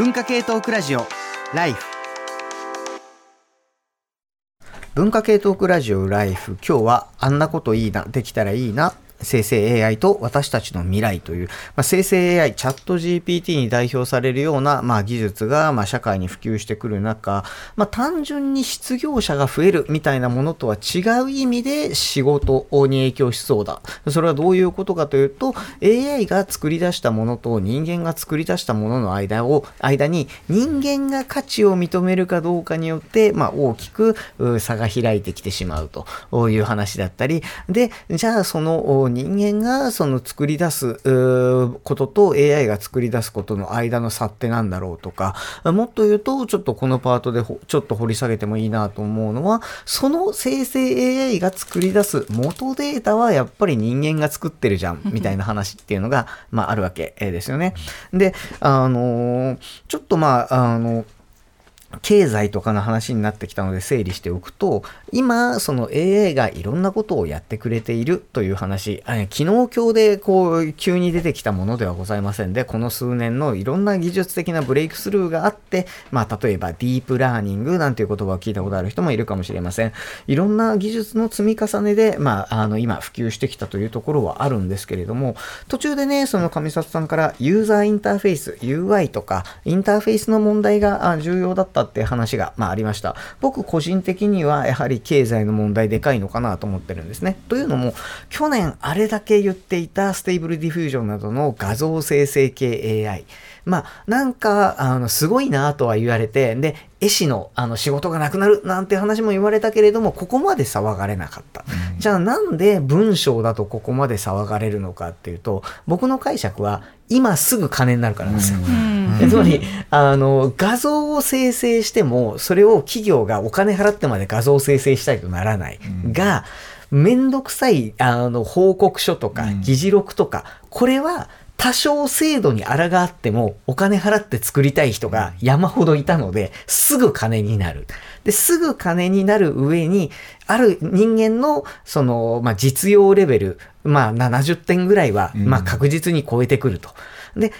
文化系トークラジオライフ。文化系トークラジオライフ。今日はあんなこといいなできたらいいな生成 AI と私たちの未来という、まあ、生成 AI、チャット GPT に代表されるような、まあ、技術が、まあ、社会に普及してくる中、まあ、単純に失業者が増えるみたいなものとは違う意味で仕事に影響しそうだ。それはどういうことかというと、AI が作り出したものと人間が作り出したものの間を、間に人間が価値を認めるかどうかによって、まあ、大きく差が開いてきてしまうという話だったり、で、じゃあその人間がその作り出すことと AI が作り出すことの間の差って何だろうとか、もっと言うと、ちょっとこのパートでちょっと掘り下げてもいいなと思うのは、その生成 AI が作り出す元データはやっぱり人間が作ってるじゃん、みたいな話っていうのが、まああるわけですよね。で、あのちょっとまあ、あの、経済とかの話になってきたので整理しておくと、今、その AI がいろんなことをやってくれているという話、昨日今日でこう急に出てきたものではございませんで、この数年のいろんな技術的なブレイクスルーがあって、まあ例えばディープラーニングなんていう言葉を聞いたことある人もいるかもしれません。いろんな技術の積み重ねで、まああの今普及してきたというところはあるんですけれども、途中でね、その上里さんからユーザーインターフェース、UI とかインターフェースの問題が重要だったって話が、まあ、ありました。僕個人的にはやはり経済の問題でかいのかなと思ってるんですね。というのも、去年あれだけ言っていた Stable Diffusion などの画像生成系 AI。まあ、なんか、あの、すごいなとは言われて、で、絵師のあの仕事がなくなるなんて話も言われたけれども、ここまで騒がれなかった。うん、じゃあなんで文章だとここまで騒がれるのかっていうと、僕の解釈は今すぐ金になるからなんですよ。うん、つまり、あの、画像を生成しても、それを企業がお金払ってまで画像を生成したいとならない。うん、が、めんどくさい、あの、報告書とか、議事録とか、これは多少制度に抗ってもお金払って作りたい人が山ほどいたので、すぐ金になる。で、すぐ金になる上に、ある人間の、その、まあ、実用レベル、まあ、70点ぐらいは、まあ、確実に超えてくると。で、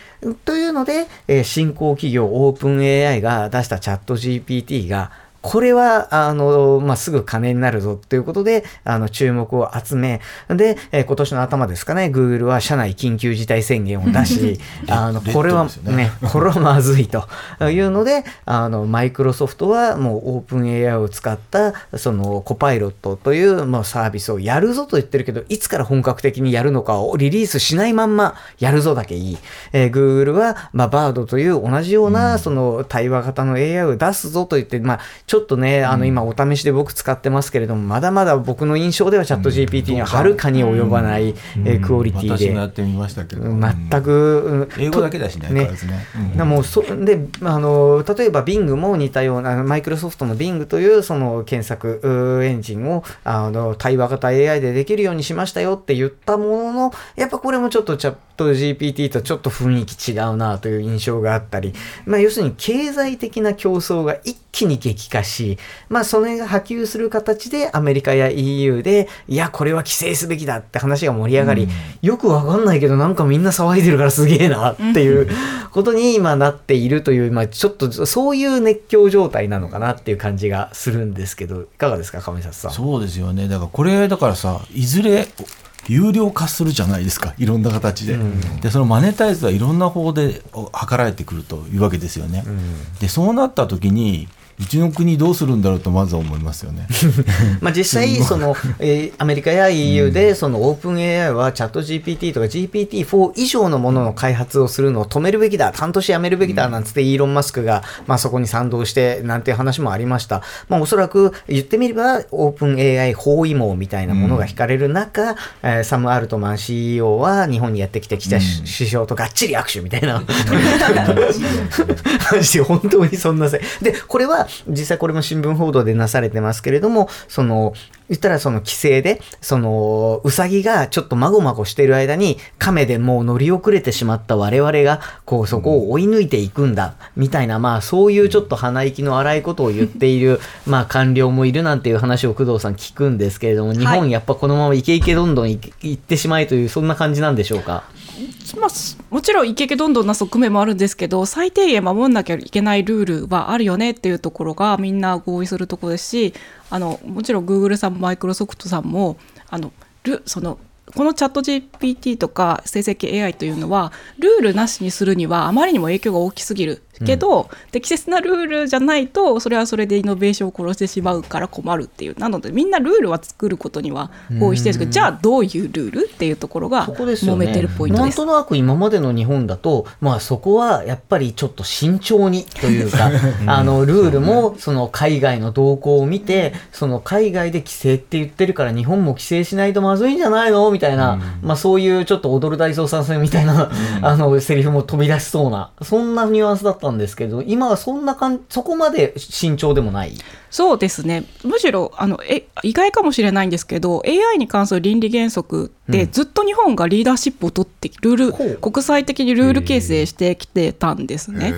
というので、えー、新興企業オープン AI が出したチャット GPT が、これは、あの、まあ、すぐ金になるぞっていうことで、あの、注目を集め、で、えー、今年の頭ですかね、Google は社内緊急事態宣言を出し、あの、これはね、ねこれはまずいというので、あの、マイクロソフトはもうオープン AI を使った、その、コパイロットという、まあ、サービスをやるぞと言ってるけど、いつから本格的にやるのかをリリースしないまんま、やるぞだけいい。えー、Google は、まあ、Bard という同じような、その、対話型の AI を出すぞと言って、まあ、ちょっとね、あの今お試しで僕使ってますけれども、まだまだ僕の印象ではチャット GPT にははるかに及ばない、えクオリティで。やってみましたけど。全く、英語だけだしね。ね。ねもうそであの例えば Bing も似たような、マイクロソフトの Bing というその検索エンジンをあの対話型 AI でできるようにしましたよって言ったものの、やっぱこれもちょっとチャット GPT とちょっと雰囲気違うなという印象があったり、まあ要するに経済的な競争が一気に激化し、まあ、それが波及する形でアメリカや EU で、いや、これは規制すべきだって話が盛り上がり、うん、よくわかんないけど、なんかみんな騒いでるからすげえなっていうことに今なっているという、まあ、ちょっとそういう熱狂状態なのかなっていう感じがするんですけど、いかがですか、亀里さん。そうですよね。だからこれ、だからさ、いずれ、有料化するじゃないですか。いろんな形で。うん、でそのマネタイズはいろんな方で図られてくるというわけですよね、うん、でそうなった時にうちの国どうするんだろうとまずは思いますよね。まあ実際その、えー、アメリカや EU でそのオープン AI はチャット GPT とか GPT-4 以上のものの開発をするのを止めるべきだ半年やめるべきだなんつってイーロン・マスクが、まあ、そこに賛同してなんていう話もありました、まあ、おそらく言ってみればオープン AI 包囲網みたいなものが引かれる中、うん、えー、サム・アルトマン CEO は日本にやってきて岸田首相とがっちり握手みたいな、本当にそんなせでこれは実際これも新聞報道でなされてますけれども、その、言ったらその規制で、その、うさぎがちょっとまごまごしてる間に、亀でもう乗り遅れてしまった我々が、こうそこを追い抜いていくんだ、みたいな、まあそういうちょっと鼻息の荒いことを言っている、まあ官僚もいるなんていう話を工藤さん聞くんですけれども、日本やっぱこのままイケイケどんどんいってしまいという、そんな感じなんでしょうか？まあ、もちろんイケイケどんどんな側面もあるんですけど最低限守んなきゃいけないルールはあるよねっていうところがみんな合意するところですしあのもちろんグーグルさんもマイクロソフトさんもあのルそのこのチャット GPT とか成績 AI というのはルールなしにするにはあまりにも影響が大きすぎる。けど、うん、適切なルールじゃないとそれはそれでイノベーションを殺してしまうから困るっていう。なのでみんなルールは作ることには合意してるんですけどじゃあどういうルールっていうところが揉めてるポイントです。すね、なんとなく今までの日本だと、まあ、そこはやっぱりちょっと慎重にというか あのルールもその海外の動向を見てその海外で規制って言ってるから日本も規制しないとまずいんじゃないのみたいな、まあ、そういうちょっと踊る大捜査線みたいな、あのセリフも飛び出しそうなそんなニュアンスだったんですけど今はそんなかんそこまで慎重でもない？そうですね。むしろあのえ意外かもしれないんですけど AI に関する倫理原則ってずっと日本がリーダーシップを取ってルール、国際的にルール形成してきてたんですね。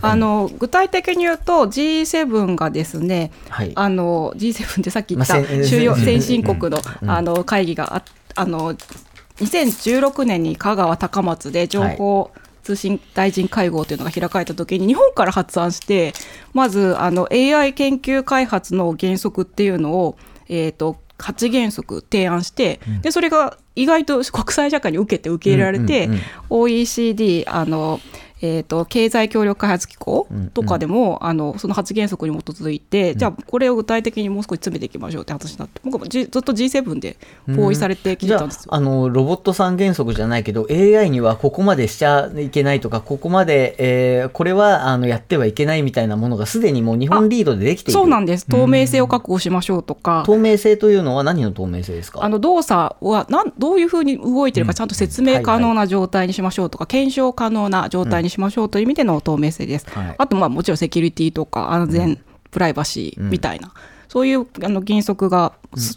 あの具体的に言うと G7 がですね、はい、あの G7 ってさっき言った主要先進国のあの会議がああの2016年に香川高松で情報、はい通信大臣会合というのが開かれた時に日本から発案してまずあの AI 研究開発の原則っていうのを、えーと、8原則提案して、うん、でそれが意外と国際社会に受けて受け入れられて、うんうんうん、OECD あのえーと、経済協力開発機構とかでも、うんうん、あのその発言則に基づいて、うん、じゃあこれを具体的にもう少し詰めていきましょうって話になって僕もずっと G7 で合意されてきてたんですよ、うん、あのロボット三原則じゃないけど AI にはここまでしちゃいけないとかここまで、えー、これはあのやってはいけないみたいなものがすでにもう日本リードでできている。そうなんです。透明性を確保しましょうとか、透明性というのは何の透明性ですか？あの動作はなんどういうふうに動いてるかちゃんと説明可能な状態にしましょうとか、検証可能な状態にしましょうという意味での透明性です。はい、あとまあもちろんセキュリティとか安全、うん、プライバシーみたいな、うん、そういうあの原則が、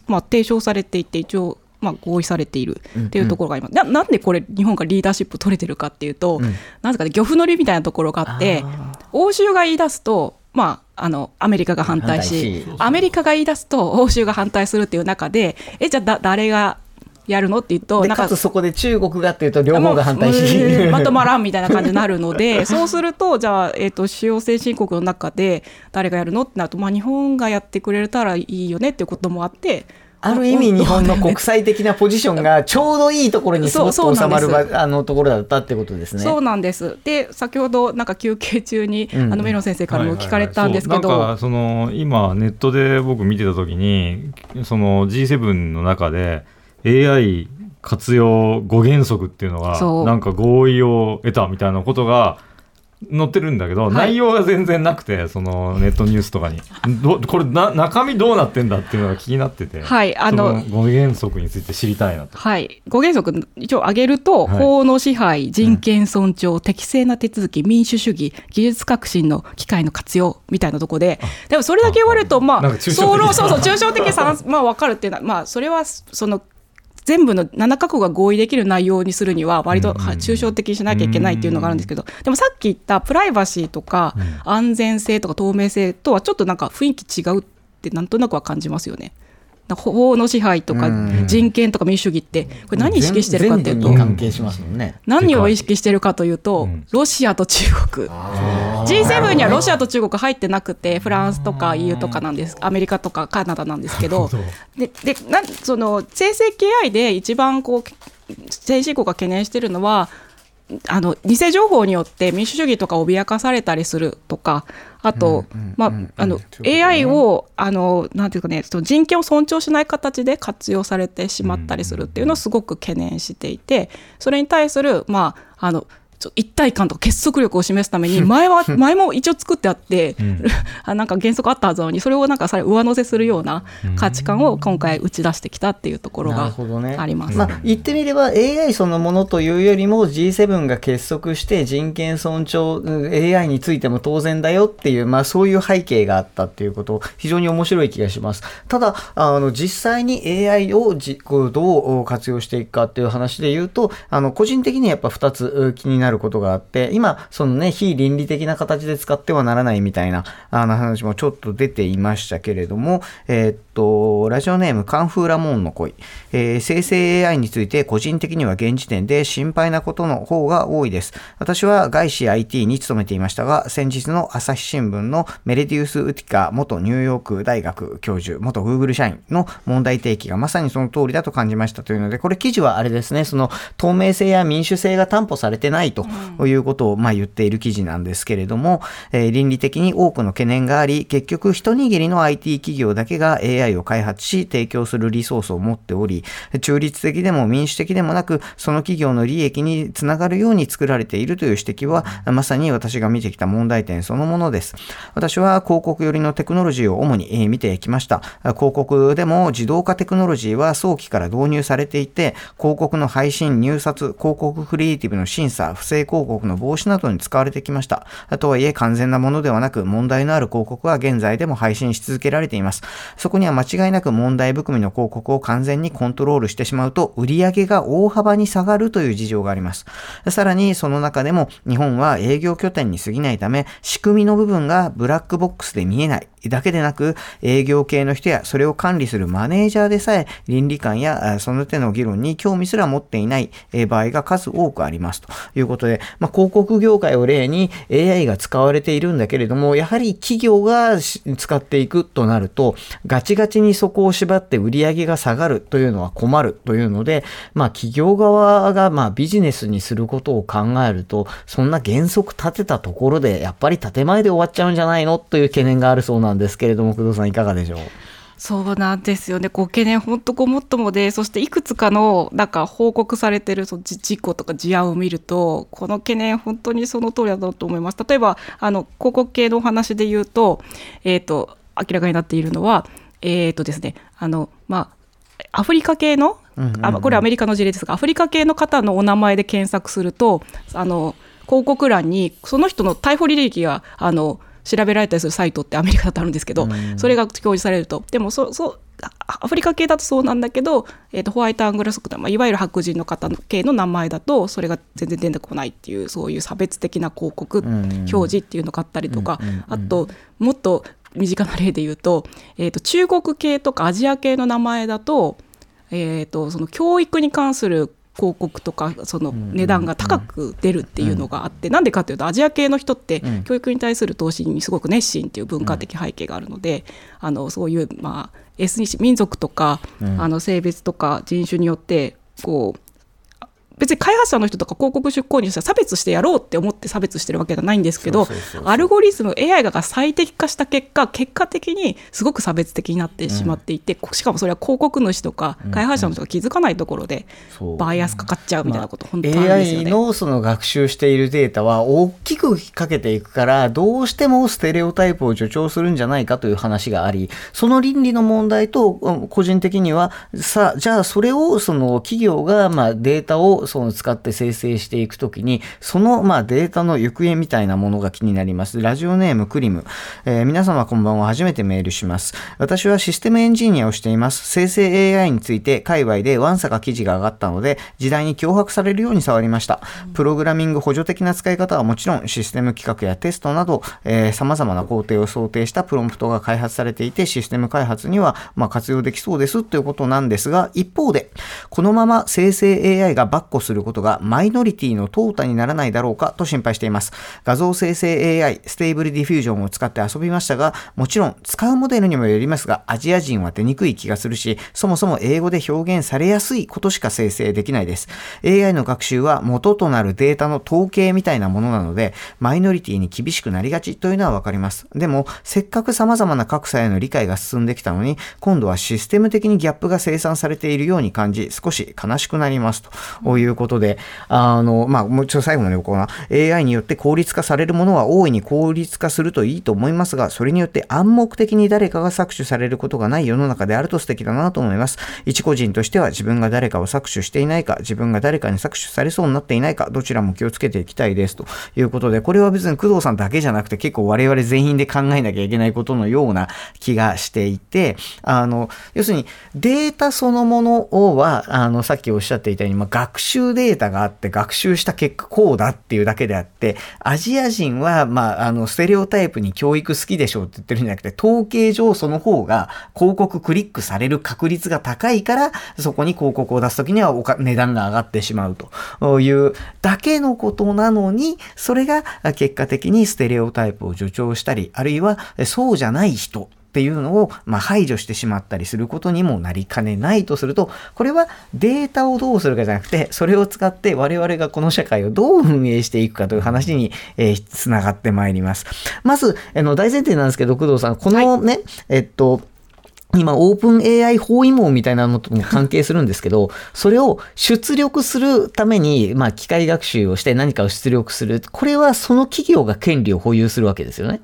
まあ、提唱されていて一応まあ、合意されているっていうところが今、うん。うん、ななんでこれ日本がリーダーシップ取れてるかっていうと、うん、なんですかね漁夫の利みたいなところがあって欧州が言い出すとまあ、あのアメリカが反対しアメリカが言い出すと欧州が反対するっていう中でえじゃあだ誰がやるの？って言うと、なんかそこで中国がっていうと、両方が反対し、まとまらんみたいな感じになるので、そうすると、じゃあ、えーと、主要先進国の中で誰がやるの？ってなると、まあ、日本がやってくれたらいいよねっていうこともあって。ある意味日本の国際的なポジションがちょうどいいところにすごく収まるあのところだったってことですね。そうなんです。で先ほどなんか休憩中に、うん、あのメロン先生からも聞かれたんですけど、はいはいはい、その今ネットで僕見てた時にその G7 の中で AI 活用5原則っていうのがなんか合意を得たみたいなことが載ってるんだけど、はい、内容が全然なくてそのネットニュースとかに。どこれな中身どうなってんだっていうのが気になってて、はい、あの5原則について知りたいなと。はい。5原則一応挙げると、はい、法の支配人権尊重、うん、適正な手続き民主主義技術革新の機会の活用みたいなとこででもそれだけ言われるとまあそうそうそう抽象的さまあ分かるっていうのはまあそれはその全部の7か国が合意できる内容にするには割と抽象的にしなきゃいけないっていうのがあるんですけどでもさっき言ったプライバシーとか安全性とか透明性とはちょっとなんか雰囲気違うってなんとなくは感じますよね。法の支配とか人権とか民主主義ってこれ何意識してるかっていうと何を意識してるかというとロシアと中国。G7 にはロシアと中国入ってなくてフランスとか EU とかなんです。アメリカとかカナダなんですけど。ででなその生成 AI で一番こう先進国が懸念してるのはあの偽情報によって民主主義とか脅かされたりするとかあと、まあ、あの AI をあのなんていうかね人権を尊重しない形で活用されてしまったりするっていうのをすごく懸念していてそれに対するまああの一体感とか結束力を示すために前は 前も一応作ってあって、うん、なんか原則あったはずなのにそれをなんかさ上乗せするような価値観を今回打ち出してきたっていうところがあります、ね、まあ、言ってみれば AI そのものというよりも G7 が結束して人権尊重 AI についても当然だよっていう、まあ、そういう背景があったっていうこと非常に面白い気がします。ただあの実際に AI をじどう活用していくかっていう話で言うとあの個人的にやっぱ2つ気になるなることがあって、今、そのね、非倫理的な形で使ってはならないみたいな、あの話もちょっと出ていましたけれども、えー、っと、と、ラジオネームカンフーラモンの恋、えー、生成 AI について個人的には現時点で心配なことの方が多いです。私は外資 IT に勤めていましたが、先日の朝日新聞のメレディウス・ウティカ元ニューヨーク大学教授、元 Google 社員の問題提起がまさにその通りだと感じましたというので、これ記事はあれですね、その透明性や民主性が担保されてないということをまあ言っている記事なんですけれども、えー、倫理的に多くの懸念があり、結局一握りの IT 企業だけが AI を開発し提供するリソースを持っており、中立的でも民主的でもなく、その企業の利益につながるように作られているという指摘は、まさに私が見てきた問題点そのものです。私は広告寄りのテクノロジーを主に見てきました。広告でも自動化テクノロジーは早期から導入されていて、広告の配信、入札、広告クリエイティブの審査、不正広告の防止などに使われてきました。とはいえ完全なものではなく、問題のある広告は現在でも配信し続けられています。そこには間違いなく問題含みの広告を完全にコントロールしてしまうと、売り上げが大幅に下がるという事情があります。さらに、その中でも日本は営業拠点に過ぎないため、仕組みの部分がブラックボックスで見えない。だけでなく、営業系の人やそれを管理するマネージャーでさえ、倫理観やその手の議論に興味すら持っていない場合が数多くありますと。いうことで、まあ、広告業界を例に AI が使われているんだけれども、やはり企業が使っていくとなると、ガチガチにそこを縛って売り上げが下がるというのは困るというので、まあ、企業側がまあビジネスにすることを考えると、そんな原則立てたところで、やっぱり建前で終わっちゃうんじゃないの？という懸念があるそうなんでなんですけれども工藤さんいかがでしょう？そうなんですよね。ご懸念本当ごもっともで、そしていくつかのなんか報告されてるその事故とか事案を見ると、この懸念本当にその通りだと思います。例えばあの広告系のお話で言うと、えっ、ー、と明らかになっているのは、えっ、ー、とですね、あのまあアフリカ系の、あこれアメリカの事例ですが、アフリカ系の方のお名前で検索すると、あの広告欄にその人の逮捕履歴があの調べられたりするサイトってアメリカだとあるんですけど、それが表示されると。でもそそアフリカ系だとそうなんだけど、えーと、ホワイトアングラスク、まあ、いわゆる白人の方系の名前だとそれが全然出てこないっていうそういう差別的な広告、表示っていうのがあったりとか、あともっと身近な例で言うと,、えーと、中国系とかアジア系の名前だと,、えーとその教育に関する広告とかその値段が高く出るっていうのがあってなんでかっていうとアジア系の人って教育に対する投資にすごく熱心っていう文化的背景があるのであのそういうまあエスニシ民族とかあの性別とか人種によってこう別に開発者の人とか広告出稿にしては差別してやろうって思って差別してるわけじゃないんですけどアルゴリズム AI が最適化した結果結果的にすごく差別的になってしまっていて、うん、しかもそれは広告主とか開発者の人が気づかないところでバイアスかかっちゃうみたいなこと、本当にあるんですよね、まあ、AI のその学習しているデータは大きくかけていくからどうしてもステレオタイプを助長するんじゃないかという話がありその倫理の問題と個人的にはさあじゃあそれをその企業がまあデータをその使って生成していくときに、そのまあデータの行方みたいなものが気になります。ラジオネームクリム。えー、皆様こんばんは。初めてメールします。私はシステムエンジニアをしています。生成 AI について界隈でワンサが記事が上がったので、時代に脅迫されるように触りました。プログラミング補助的な使い方はもちろん、システム企画やテストなど、えー、様々な工程を想定したプロンプトが開発されていて、システム開発にはまあ活用できそうですということなんですが、一方で、このまま生成 AI がバッコすることがマイノリティの淘汰にならないだろうかと心配しています。画像生成 AI、 Stable Diffusion を使って遊びましたが、もちろん使うモデルにもよりますが、アジア人は出にくい気がするし、そもそも英語で表現されやすいことしか生成できないです。AI の学習は元となるデータの統計みたいなものなので、マイノリティに厳しくなりがちというのはわかります。でも、せっかく様々な格差への理解が進んできたのに、今度はシステム的にギャップが生産されているように感じ、少し悲しくなりますといういうことで、あの、まあ、もうちょっと最後までこうな、AI によって効率化されるものは大いに効率化するといいと思いますが、それによって暗黙的に誰かが搾取されることがない世の中であると素敵だなと思います。一個人としては自分が誰かを搾取していないか、自分が誰かに搾取されそうになっていないか、どちらも気をつけていきたいですということで、これは別に工藤さんだけじゃなくて結構我々全員で考えなきゃいけないことのような気がしていて、あの、要するにデータそのものをは、あの、さっきおっしゃっていたように、まあ、学習習データがあって学習した結果こうだっていうだけであって、アジア人は、まあ、あの、ステレオタイプに教育好きでしょうって言ってるんじゃなくて、統計上その方が広告クリックされる確率が高いから、そこに広告を出すときには値段が上がってしまうというだけのことなのに、それが結果的にステレオタイプを助長したり、あるいはそうじゃない人っていうのを、まあ、排除してしまったりすることにもなりかねないとすると、これはデータをどうするかじゃなくて、それを使って我々がこの社会をどう運営していくかという話に、えー、つながってまいります。まず、あの、大前提なんですけど、工藤さん、このね、はい、えっと、今、オープン AI 包囲網みたいなのとも関係するんですけど、それを出力するために、まあ、機械学習をして何かを出力する。これはその企業が権利を保有するわけですよね。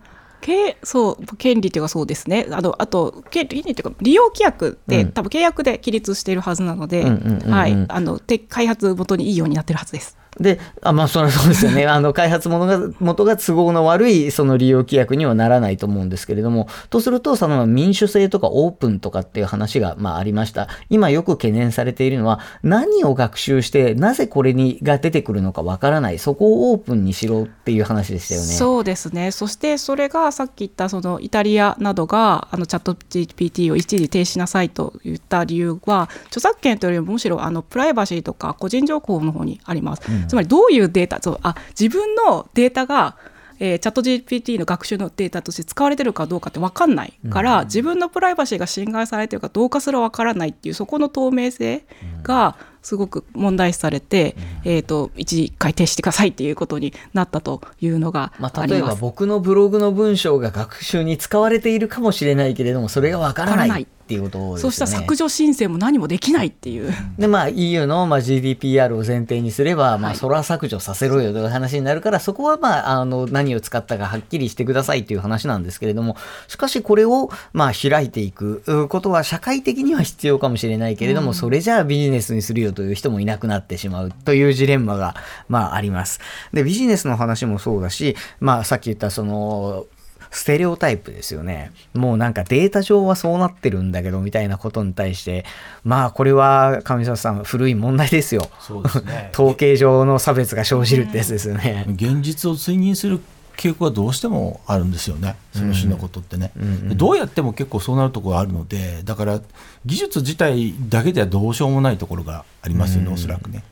そう権利っていうかそうですね。あのあと権利っていうか利用規約って、うん、多分契約で起立しているはずなので、はい。あの開発元にいいようになってるはずです。で、あまあ、それはそうですよね。あの、開発元が、元が都合の悪い、その利用規約にはならないと思うんですけれども、とすると、その民主制とかオープンとかっていう話が、まあ、ありました。今よく懸念されているのは、何を学習して、なぜこれに、が出てくるのかわからない。そこをオープンにしろっていう話でしたよね。そうですね。そして、それがさっき言った、その、イタリアなどが、あの、チャット GPT を一時停止しなさいと言った理由は、著作権というよりも、むしろ、あの、プライバシーとか個人情報の方にあります。うん、つまり、どういうデータそうあ自分のデータがえー、チャット GPT の学習のデータとして使われてるかどうかって分かんないから、うん、自分のプライバシーが侵害されてるかどうかすら分からないっていうそこの透明性がすごく問題視されて、うん、えーと、一時回停止してくださいっていうことになったというのがまあ、例えば僕のブログの文章が学習に使われているかもしれないけれどもそれが分からないっていうことですね。そうした削除申請も何もできないっていう。で、まあ EU のまあ GDPR を前提にすれば、まあそれは削除させろよという話になるから、そこはまあ、あの、何を使ったかはっきりしてくださいという話なんですけれども、しかしこれをまあ開いていくことは社会的には必要かもしれないけれども、うん、それじゃあビジネスにするよという人もいなくなってしまうというジレンマがまああります。で、ビジネスの話もそうだし、まあさっき言ったその、ステレオタイプですよね。もうなんかデータ上はそうなってるんだけどみたいなことに対して、まあこれは上沢さん古い問題ですよ。そうですね。統計上の差別が生じるってやつですよね。現実を追認する傾向はどうしてもあるんですよね、その種のことってね、うんうん、どうやっても結構そうなるところがあるので、だから技術自体だけではどうしようもないところがありますよね、うん、おそらくね。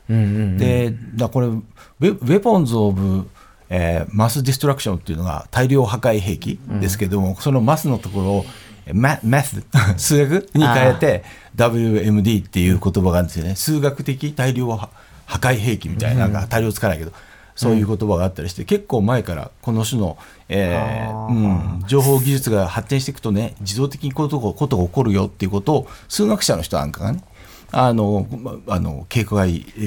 で、だこれウェ、ウェポンズ・オブえー、マスディストラクションっていうのが大量破壊兵器ですけども、うん、そのマスのところをママス 数学に変えて WMD っていう言葉があるんですよね。数学的大量破壊兵器みたいな、うん、大量つかないけどそういう言葉があったりして、結構前からこの種の、えーうん、情報技術が発展していくとね自動的にこういうことが起こるよっていうことを数学者の人なんかがねあの、あの警告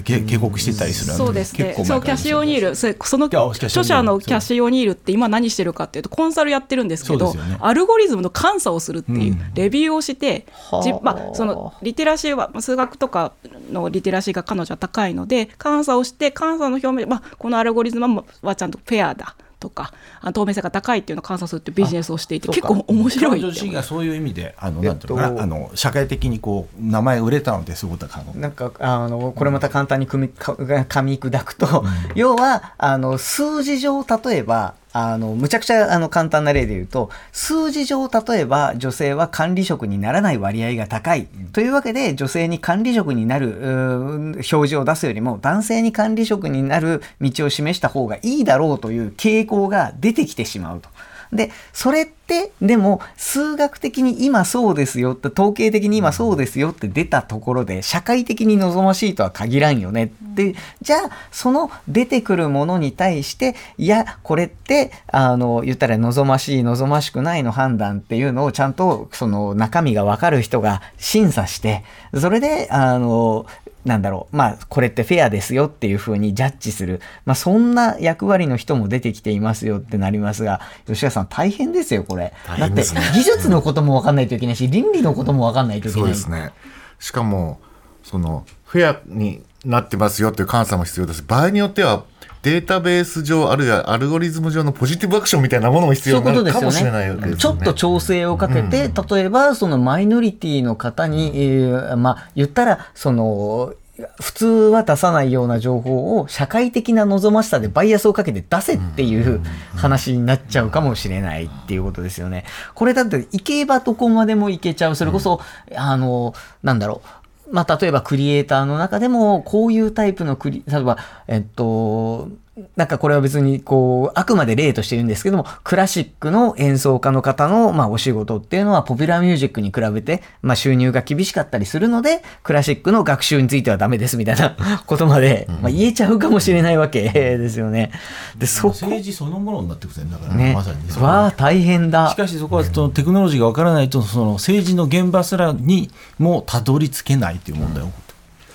警告してたりするそうですね、そうキャシー・オニール、その著者のキャシー・オニールって今何してるかっていうと、コンサルやってるんですけど、ね、アルゴリズムの監査をするっていう、レビューをして、じまあ、そのリテラシーは、数学とかのリテラシーが彼女は高いので、監査をして、監査の表面、まあ、このアルゴリズムはちゃんとフェアだ。とかあ透明性が高いっていうのを観察するってビジネスをしていて結構面白い彼女自身がそういう意味であの、なんていうかなあの社会的にこう名前売れたのでそういうことはなんかあのこれまた簡単に組み噛み砕くと、うん、要はあの数字上例えばあの、むちゃくちゃあの簡単な例で言うと、数字上例えば女性は管理職にならない割合が高い。というわけで女性に管理職になる表示を出すよりも男性に管理職になる道を示した方がいいだろうという傾向が出てきてしまうと。で、それって、でも、数学的に今そうですよって、統計的に今そうですよって出たところで、社会的に望ましいとは限らんよねって、じゃあ、その出てくるものに対して、いや、これって、あの、言ったら望ましい、望ましくないの判断っていうのをちゃんと、その中身がわかる人が審査して、それで、あの、なんだろう、まあ、これってフェアですよっていうふうにジャッジする、まあ、そんな役割の人も出てきていますよってなりますが、吉川さん大変ですよ、これ。ね、だって、技術のことも分かんないといけないし、倫理のことも分かんないといけない。そうですね。しかも、その、フェアになってますよっていう監査も必要です。場合によっては、データベース上あるいはアルゴリズム上のポジティブアクションみたいなものも必要になるかもしれないわけですよね。ちょっと調整をかけて、うん、例えばそのマイノリティの方に、えー、まあ言ったらその普通は出さないような情報を社会的な望ましさでバイアスをかけて出せっていう話になっちゃうかもしれないっていうことですよね。これだって行けばどこまでも行けちゃう。それこそ、あの、なんだろう。まあ、例えばクリエイターの中でも、こういうタイプのクリ、例えば、えっと、なんかこれは別にこう、あくまで例として言うんですけども、クラシックの演奏家の方の、まあお仕事っていうのはポピュラーミュージックに比べて、まあ収入が厳しかったりするので、クラシックの学習についてはダメですみたいな ことまで、まあ言えちゃうかもしれないわけですよね。で、そこ。政治そのものになってくるんだからね、まさに、ね。わあ、大変だ。しかしそこはそのテクノロジーがわからないと、その政治の現場すらにもたどり着けないという問題を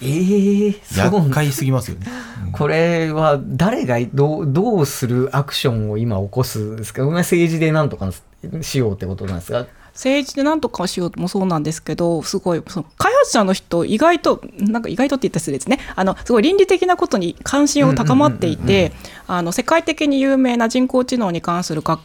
ええー、厄介すぎますよね。これは誰がどうどうするアクションを今起こすんですか？政治でなんとかしようってことなんですか？政治で何とかしようもそうなんですけどすごいその開発者の人意外となんか意外とって言ったら失礼ですね。あのすごい倫理的なことに関心を高まっていて世界的に有名な人工知能に関する国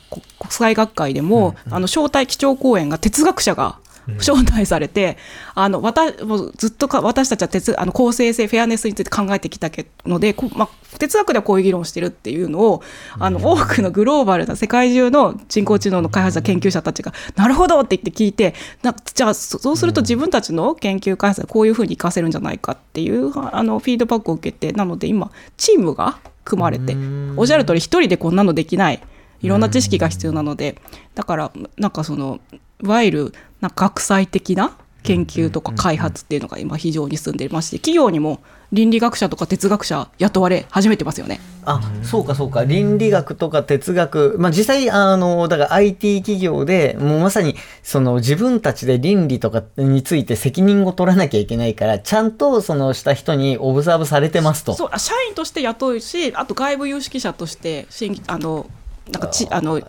際学会でも、うんうん、あの招待基調講演が哲学者が招待されて、あの私もうずっとか私たちは哲あの公正性フェアネスについて考えてきたのでまあ、哲学ではこういう議論をしてるっていうのをあの多くのグローバルな世界中の人工知能の開発者研究者たちがなるほどって言って聞いてなじゃあそうすると自分たちの研究開発はこういうふうに活かせるんじゃないかっていうあのフィードバックを受けてなので今チームが組まれておっしゃる通り一人でこんなのできない。いろんな知識が必要なので。だからなんかそのいわゆるな学際的な研究とか開発っていうのが今非常に進んでいまして企業にも倫理学者とか哲学者雇われ始めてますよね。あそうかそうか倫理学とか哲学、まあ、実際あのだから IT 企業でもうまさにその自分たちで倫理とかについて責任を取らなきゃいけないからちゃんとそのした人にオブザーブされてますと。そう社員として雇うしあと外部有識者としてあのなんかちあの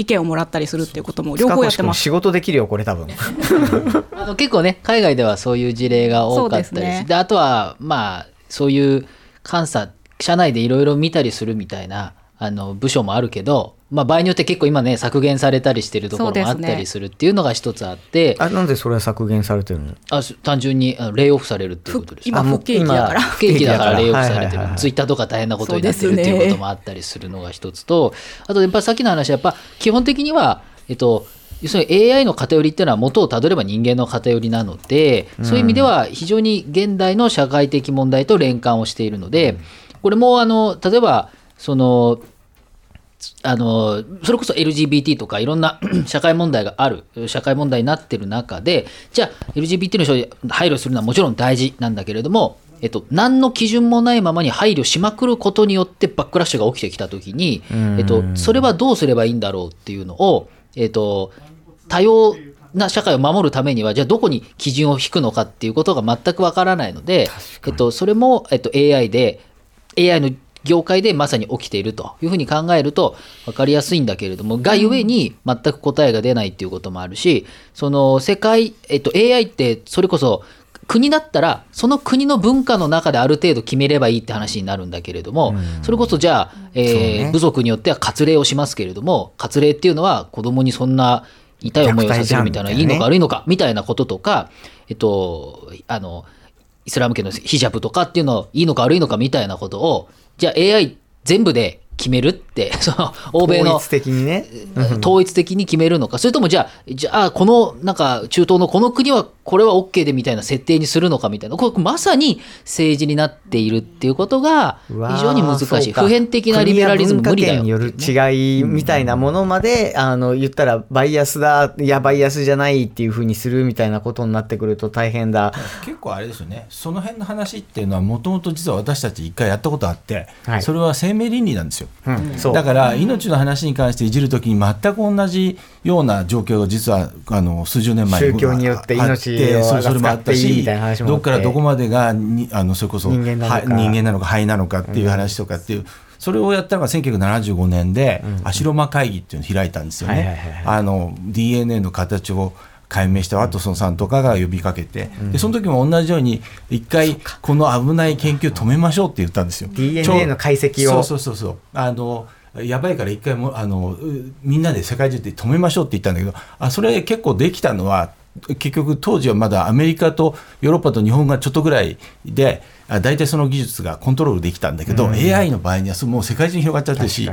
意見をもらったりするっていうことも両方やってます。仕事できるよこれ多分。あの結構ね海外ではそういう事例が多かったりで、ね、あとはまあそういう監査社内でいろいろ見たりするみたいなあの部署もあるけどまあ、場合によって結構今ね削減されたりしてるところもあったりするっていうのが一つあって、ね、あなんでそれは削減されてるの？あ単純にレイオフされるっていうことです。今不景気だから。不景気だからレイオフされてる、ツイッターとか大変なことになってるっていうこともあったりするのが一つと、あとやっぱさっきの話はやっぱ基本的にはえっと要するに AI の偏りっていうのは元をたどれば人間の偏りなので、そういう意味では非常に現代の社会的問題と連関をしているので、これもあの例えばそのあのそれこそ LGBT とかいろんな 社会問題がある社会問題になってる中でじゃあ LGBT の人に配慮するのはもちろん大事なんだけれども、えっと、何の基準もないままに配慮しまくることによってバックラッシュが起きてきた時に、えっと、それはどうすればいいんだろうっていうのを、えっと、多様な社会を守るためにはじゃあどこに基準を引くのかっていうことが全くわからないので、えっと、それも、えっと、AI で AI の業界でまさに起きているというふうに考えると分かりやすいんだけれども、がゆえに全く答えが出ないっていうこともあるし、その世界、えっと、AI ってそれこそ国だったらその国の文化の中である程度決めればいいって話になるんだけれども、それこそじゃあ、えー部族によっては割礼をしますけれども割礼っていうのは子供にそんな痛い思いをさせるみたいな、いいのか悪いのかみたいなこととか、えっと、あの、イスラム系のヒジャブとかっていうのいいのか悪いのかみたいなことをじゃあ AI 全部で決めるって その欧米の統一的にね、統一的に決めるのか。それともじゃあじゃあこのなんか中東のこの国はこれは OK でみたいな設定にするのかみたいな。これまさに政治になっているっていうことが非常に難しい。普遍的なリベラリズム無理だよ、による違いみたいなものまで、あの言ったらバイアスだいやバイアスじゃないっていうふうにするみたいなことになってくると大変だ。結構あれですよね。その辺の話っていうのはもともと実は私たち一回やったことあって、はい、それは生命倫理なんですよ。うん、だから命の話に関していじるときに全く同じような状況が実はあの数十年前に宗教によって命をそれもあったしどこからどこまでがにあのそれこそ人間なのか。肺なのかっていう話とかっていう。それをやったのが1975年で、アシロマ会議っていうのを開いたんですよね。あの DNA の形を解明したワトソンさんとかが呼びかけて、でその時も同じように一回この危ない研究止めましょうって言ったんですよ。DNA の解析を。そうそうそうそう。あのやばいから一回もあのみんなで世界中で止めましょうって言ったんだけどあそれ結構できたのは結局当時はまだアメリカとヨーロッパと日本がちょっとぐらいで大体その技術がコントロールできたんだけど、うん、AI の場合にはもう世界中に広がっちゃってるし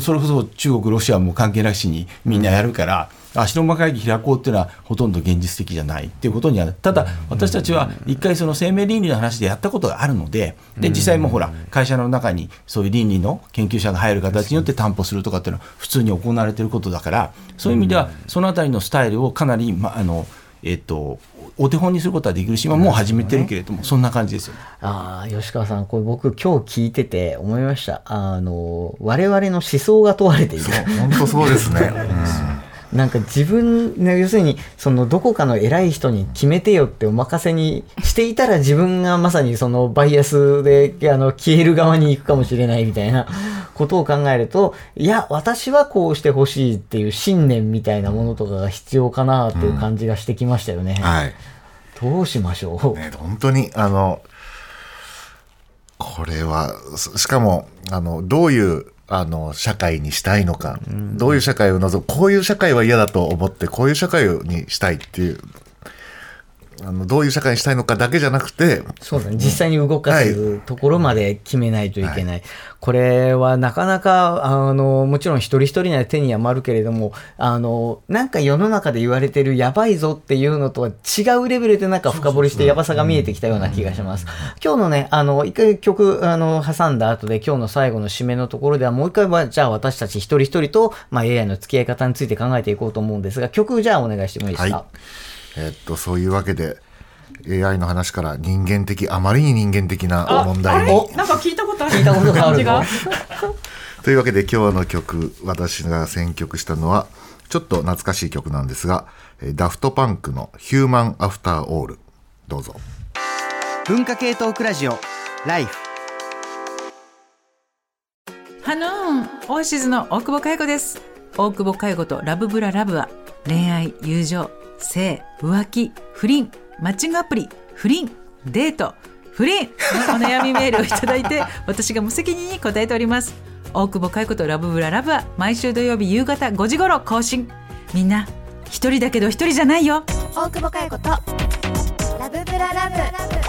それこそ中国ロシアも関係なしにみんなやるから。足の間会議開こうっていうのはほとんど現実的じゃないっていうことにはただ私たちは一回その生命倫理の話でやったことがあるのでで実際もほら会社の中にそういう倫理の研究者が入る形によって担保するとかっていうのは普通に行われていることだからそういう意味ではそのあたりのスタイルをかなり、まあのえっと、お手本にすることはできるし、もう始めてるけれども、そんな感じですよ、ね、ああ、吉川さん、これ僕今日聞いてて思いました。あの、我々の思想が問われている。本当そうですね。うんなんか自分、ね、要するに、そのどこかの偉い人に決めてよってお任せにしていたら自分がまさにそのバイアスであの消える側に行くかもしれないみたいなことを考えると、いや、私はこうしてほしいっていう信念みたいなものとかが必要かなっていう感じがしてきましたよね。うん、はい。どうしましょう？ね、本当に、あの、これは、しかも、あの、どういうあの、社会にしたいのか、うん、どういう社会を望む、こういう社会は嫌だと思って、こういう社会にしたいっていう、あのどういう社会にしたいのかだけじゃなくてそうだね。実際に動かすところまで決めないといけない、はい、これはなかなかあのもちろん一人一人には手に余るけれどもあのなんか世の中で言われてるやばいぞっていうのとは違うレベルでなんか深掘りしてやばさが見えてきたような気がします。今日のねあの一回曲あの挟んだ後で今日の最後の締めのところではもう一回はじゃあ私たち一人一人と、まあ、AI の付き合い方について考えていこうと思うんですが曲じゃあお願いしてもいいですか？はいえっと、そういうわけで、AI の話から人間的、あまりに人間的な問題に。なんか聞いたことある。聞いたことがある というわけで今日の曲、私が選曲したのは、ちょっと懐かしい曲なんですが、ダフトパンクのヒューマンアフターオール。どうぞ。文化系トークラジオ、ライフ。ハノーン、オーシズの大久保佳代子です。大久保佳代子とラブブララブは、恋愛、友情、性、浮気、不倫、マッチングアプリ、不倫、デート、不倫のお悩みメールをいただいて、私が無責任に答えております。大久保佳代子とラブブララブは毎週土曜日夕方5時頃更新。みんな、一人だけど一人じゃないよ。大久保佳代子とラブブララブ。